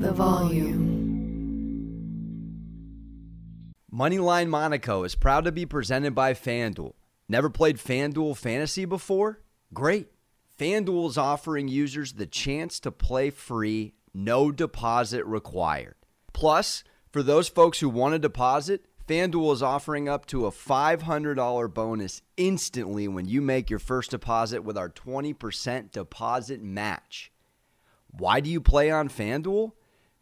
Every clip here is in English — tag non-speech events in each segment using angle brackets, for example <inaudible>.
the volume. Moneyline Monaco is proud to be presented by FanDuel. Never played FanDuel Fantasy before? Great. FanDuel is offering users the chance to play free, no deposit required. Plus, for those folks who want to deposit, FanDuel is offering up to a $500 bonus instantly when you make your first deposit with our 20% deposit match. Why do you play on FanDuel?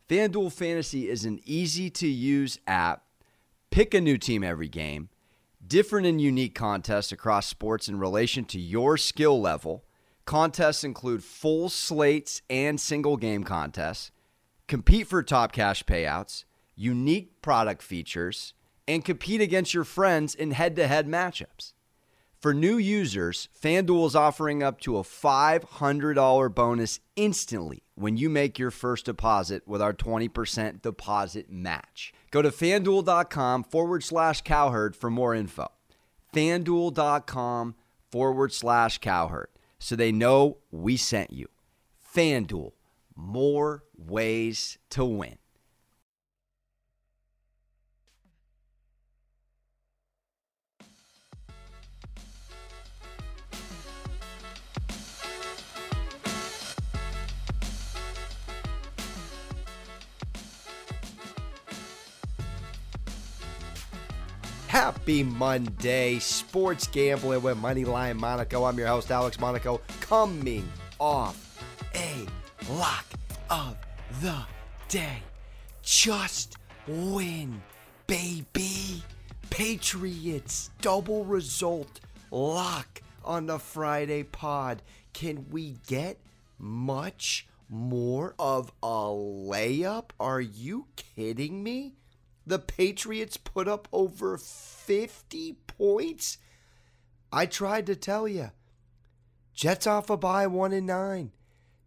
FanDuel Fantasy is an easy to use app. Pick a new team every game, different and unique contests across sports in relation to your skill level. Contests include full slates and single game contests. Compete for top cash payouts, unique product features, and compete against your friends in head to head matchups. For new users, FanDuel is offering up to a $500 bonus instantly when you make your first deposit with our 20% deposit match. Go to fanduel.com forward slash cowherd for more info. Fanduel.com forward slash cowherd so they know we sent you. FanDuel, more ways to win. Happy Monday, sports gambling with Moneyline Monaco. I'm your host, Alex Monaco, coming off a lock of the day. Just win, baby. Patriots, double result, lock on the Friday pod. Can we get much more of a layup? Are you kidding me? The Patriots put up over 50 points. I tried to tell you. Jets off a bye, one and nine.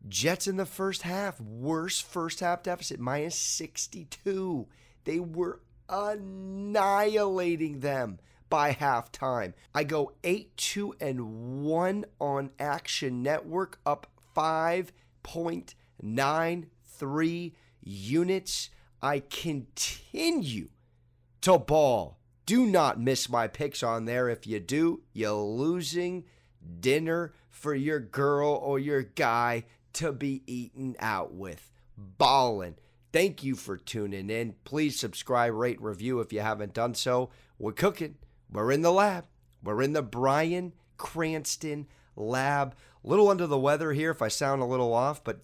Jets in the first half, worst first half deficit, minus 62. They were annihilating them by halftime. I go 8 2 and 1 on Action Network, up 5.93 units. I continue to ball. Do not miss my picks on there. If you do, you're losing dinner for your girl or your guy to be eaten out with. Ballin'. Thank you for tuning in. Please subscribe, rate, review if you haven't done so. We're cooking. We're in the lab. We're in the Bryan Cranston lab. Little under the weather here if I sound a little off, but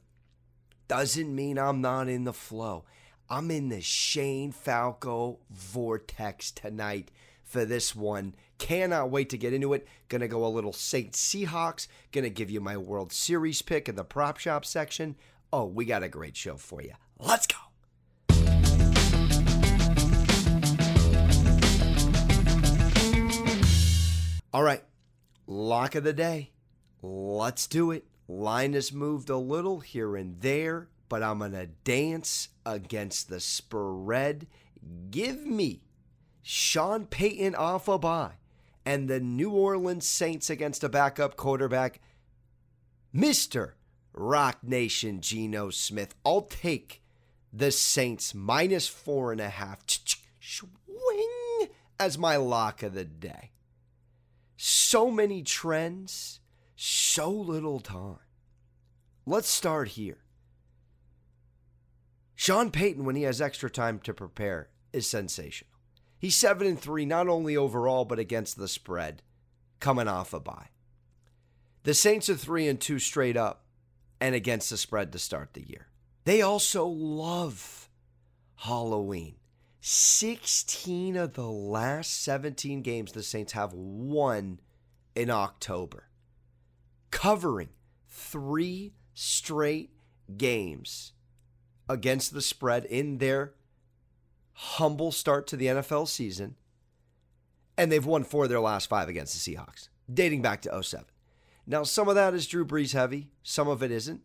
doesn't mean I'm not in the flow. I'm in the Shane Falco vortex tonight for this one. Cannot wait to get into it. Gonna go a little Saint Seahawks. Gonna give you my World Series pick in the prop shop section. Oh, we got a great show for you. Let's go. All right, lock of the day. Let's do it. Line has moved a little here and there but I'm going to dance against the spread. Give me Sean Payton off a bye and the New Orleans Saints against a backup quarterback, Mr. Rock Nation Geno Smith. I'll take the Saints minus four and a half. Swing as my lock of the day. So many trends, so little time. Let's start here. Sean Payton, when he has extra time to prepare, is sensational. He's 7 and 3, not only overall, but against the spread, coming off a bye. The Saints are 3 and 2 straight up and against the spread to start the year. They also love Halloween. 16 of the last 17 games the Saints have won in October, covering three straight games against the spread in their humble start to the NFL season. And they've won four of their last five against the Seahawks, dating back to 07. Now, some of that is Drew Brees heavy, some of it isn't.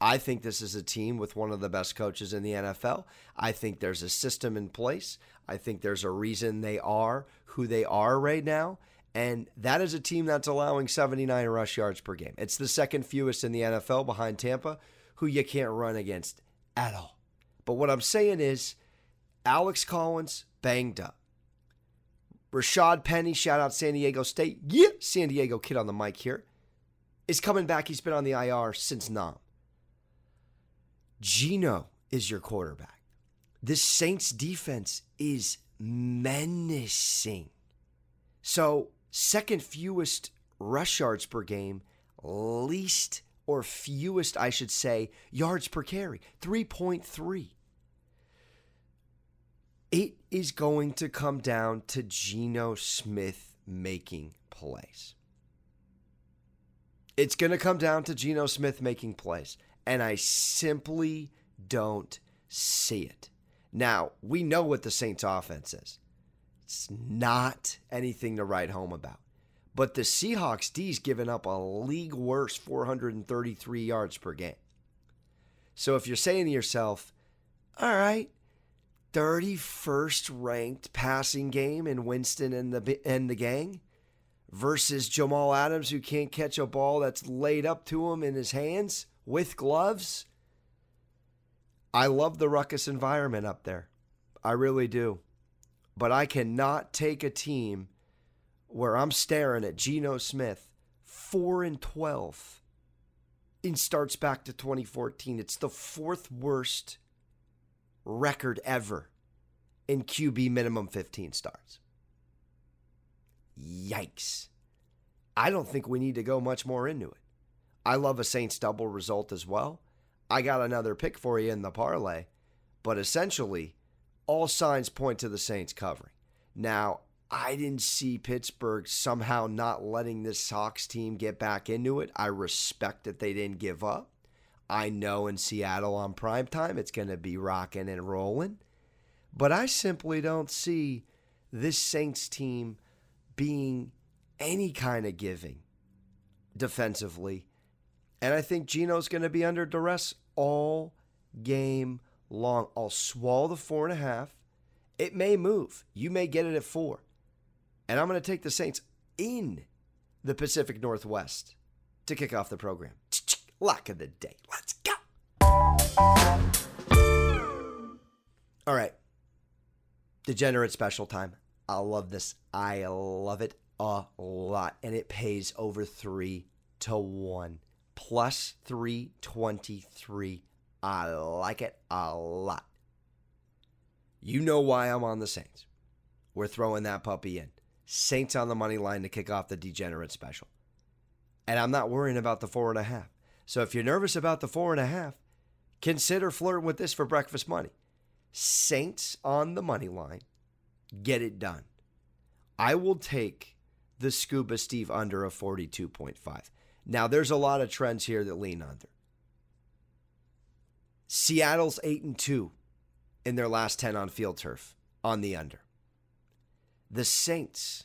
I think this is a team with one of the best coaches in the NFL. I think there's a system in place. I think there's a reason they are who they are right now. And that is a team that's allowing 79 rush yards per game. It's the second fewest in the NFL behind Tampa, who you can't run against at all. But what I'm saying is, Alex Collins banged up. Rashad Penny, shout out San Diego State. Yeah, San Diego kid on the mic here. Is coming back. He's been on the IR since Nam. Geno is your quarterback. This Saints defense is menacing. So, second fewest rush yards per game, least or fewest, I should say, yards per carry 3.3. It is going to come down to Geno Smith making plays. It's going to come down to Geno Smith making plays. And I simply don't see it. Now, we know what the Saints offense is. It's not anything to write home about. But the Seahawks D's given up a league worst 433 yards per game. So if you're saying to yourself, all right, 31st ranked passing game in Winston and the and the gang versus Jamal Adams who can't catch a ball that's laid up to him in his hands with gloves. I love the ruckus environment up there. I really do. But I cannot take a team where I'm staring at Geno Smith 4 and 12 in starts back to 2014. It's the fourth worst record ever in QB minimum 15 starts. Yikes. I don't think we need to go much more into it. I love a Saints double result as well. I got another pick for you in the parlay, but essentially, all signs point to the Saints covering. Now, I didn't see Pittsburgh somehow not letting this Sox team get back into it. I respect that they didn't give up. I know in Seattle on prime time it's going to be rocking and rolling. But I simply don't see this Saints team being any kind of giving defensively. And I think Geno's going to be under duress all game long. I'll swallow the four and a half. It may move. You may get it at four. And I'm going to take the Saints in the Pacific Northwest to kick off the program. <tsk> Lock of the day. Let's go. All right. Degenerate special time. I love this. I love it a lot. And it pays over three to one. Plus 323. I like it a lot. You know why I'm on the Saints. We're throwing that puppy in. Saints on the money line to kick off the degenerate special. And I'm not worrying about the four and a half. So if you're nervous about the four and a half, consider flirting with this for breakfast money. Saints on the money line. Get it done. I will take the Scuba Steve under a 42.5. Now, there's a lot of trends here that lean under. Seattle's 8 and 2 in their last 10 on field turf on the under. The Saints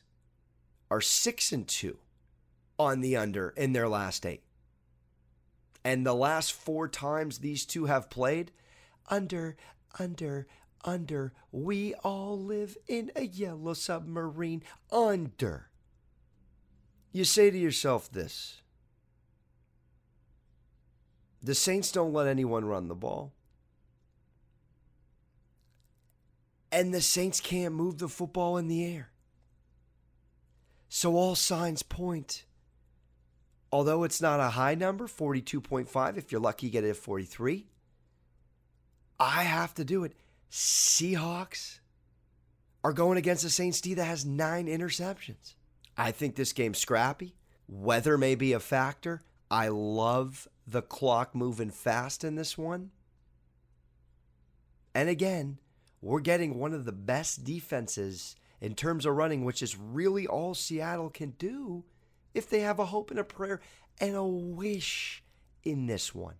are 6 and 2 on the under in their last 8. And the last 4 times these two have played under under under we all live in a yellow submarine under. You say to yourself this the Saints don't let anyone run the ball. And the Saints can't move the football in the air. So all signs point. Although it's not a high number, 42.5, if you're lucky, get it at 43. I have to do it. Seahawks are going against a Saints D that has nine interceptions. I think this game's scrappy. Weather may be a factor. I love the clock moving fast in this one. And again, we're getting one of the best defenses in terms of running, which is really all Seattle can do if they have a hope and a prayer and a wish in this one.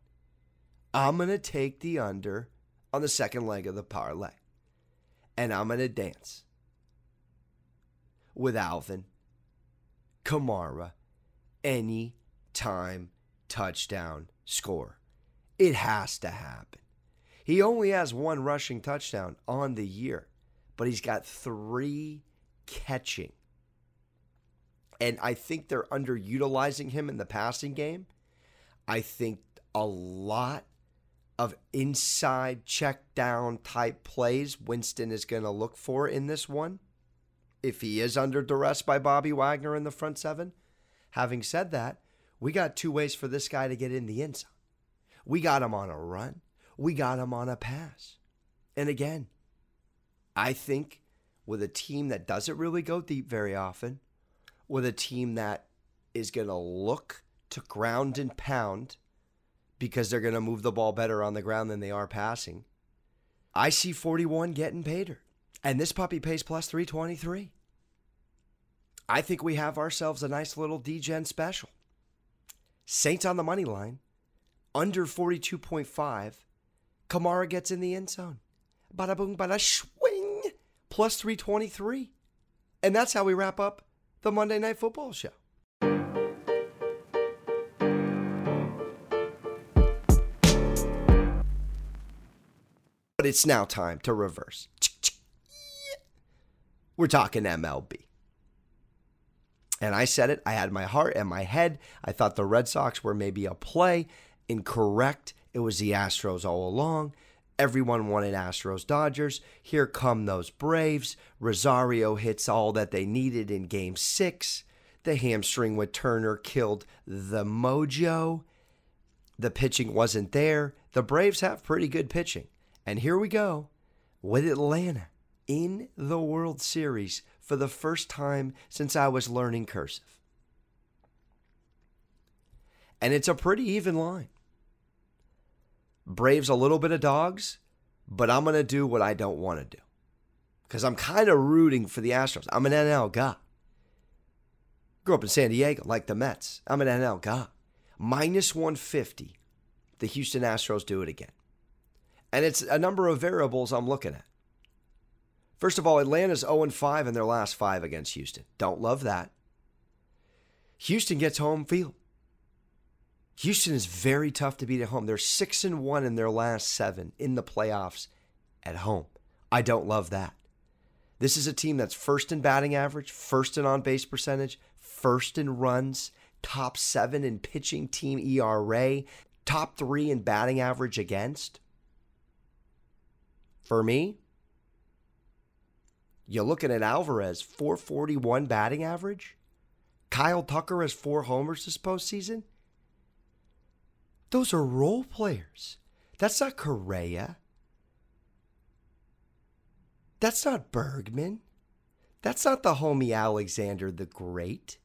I'm going to take the under on the second leg of the parlay. And I'm going to dance with Alvin Kamara any time touchdown score. It has to happen. He only has one rushing touchdown on the year, but he's got three catching. And I think they're underutilizing him in the passing game. I think a lot of inside check down type plays Winston is going to look for in this one if he is under duress by Bobby Wagner in the front seven. Having said that, we got two ways for this guy to get in the zone. We got him on a run, we got him on a pass. And again, I think with a team that doesn't really go deep very often, with a team that is going to look to ground and pound because they're going to move the ball better on the ground than they are passing. I see 41 getting paid her. And this puppy pays plus 323. I think we have ourselves a nice little DGen special. Saints on the money line, under 42.5. Kamara gets in the end zone. Bada boom, bada swing, plus 323. And that's how we wrap up the Monday Night Football show. But it's now time to reverse. We're talking MLB. And I said it, I had my heart and my head. I thought the Red Sox were maybe a play. Incorrect. It was the Astros all along. Everyone wanted Astros Dodgers. Here come those Braves. Rosario hits all that they needed in game six. The hamstring with Turner killed the mojo. The pitching wasn't there. The Braves have pretty good pitching. And here we go with Atlanta in the World Series for the first time since I was learning cursive. And it's a pretty even line. Braves a little bit of dogs, but I'm going to do what I don't want to do. Because I'm kind of rooting for the Astros. I'm an NL guy. Grew up in San Diego, like the Mets. I'm an NL guy. Minus 150. The Houston Astros do it again. And it's a number of variables I'm looking at. First of all, Atlanta's 0 5 in their last five against Houston. Don't love that. Houston gets home field. Houston is very tough to beat at home. They're 6 and 1 in their last 7 in the playoffs at home. I don't love that. This is a team that's first in batting average, first in on base percentage, first in runs, top 7 in pitching team ERA, top 3 in batting average against. For me, you're looking at Alvarez, 441 batting average. Kyle Tucker has four homers this postseason. Those are role players. That's not Correa. That's not Bregman. That's not the homie Alexander the Great.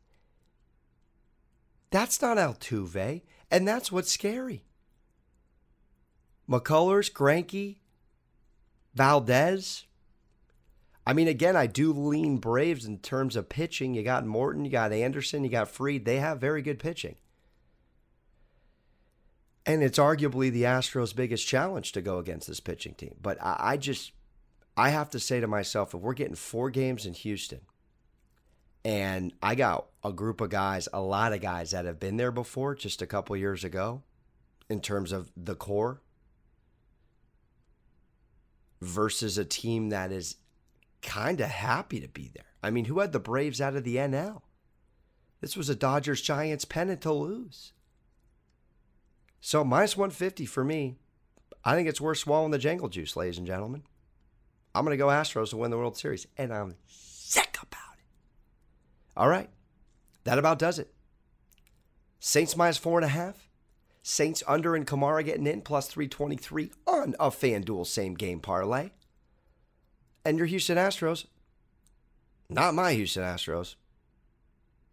That's not Altuve. And that's what's scary. McCullers, Greinke, Valdez. I mean, again, I do lean Braves in terms of pitching. You got Morton, you got Anderson, you got Fried. They have very good pitching. And it's arguably the Astros' biggest challenge to go against this pitching team. But I, I just, I have to say to myself, if we're getting four games in Houston, and I got a group of guys, a lot of guys that have been there before just a couple years ago in terms of the core versus a team that is kind of happy to be there. I mean, who had the Braves out of the NL? This was a Dodgers Giants pennant to lose. So minus 150 for me. I think it's worth swallowing the jangle juice, ladies and gentlemen. I'm going to go Astros to win the World Series, and I'm sick about it. All right. That about does it. Saints minus four and a half. Saints under and Kamara getting in plus 323 on a FanDuel same game parlay. And your Houston Astros, not my Houston Astros,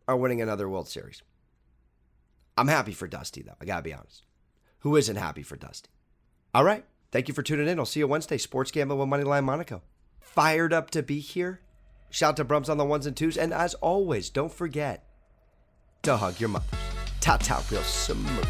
are winning another World Series. I'm happy for Dusty, though. I got to be honest. Who isn't happy for Dusty? All right. Thank you for tuning in. I'll see you Wednesday. Sports Gambling with Moneyline Monaco. Fired up to be here. Shout out to Brums on the ones and twos. And as always, don't forget to hug your mothers. Ta ta real smooth.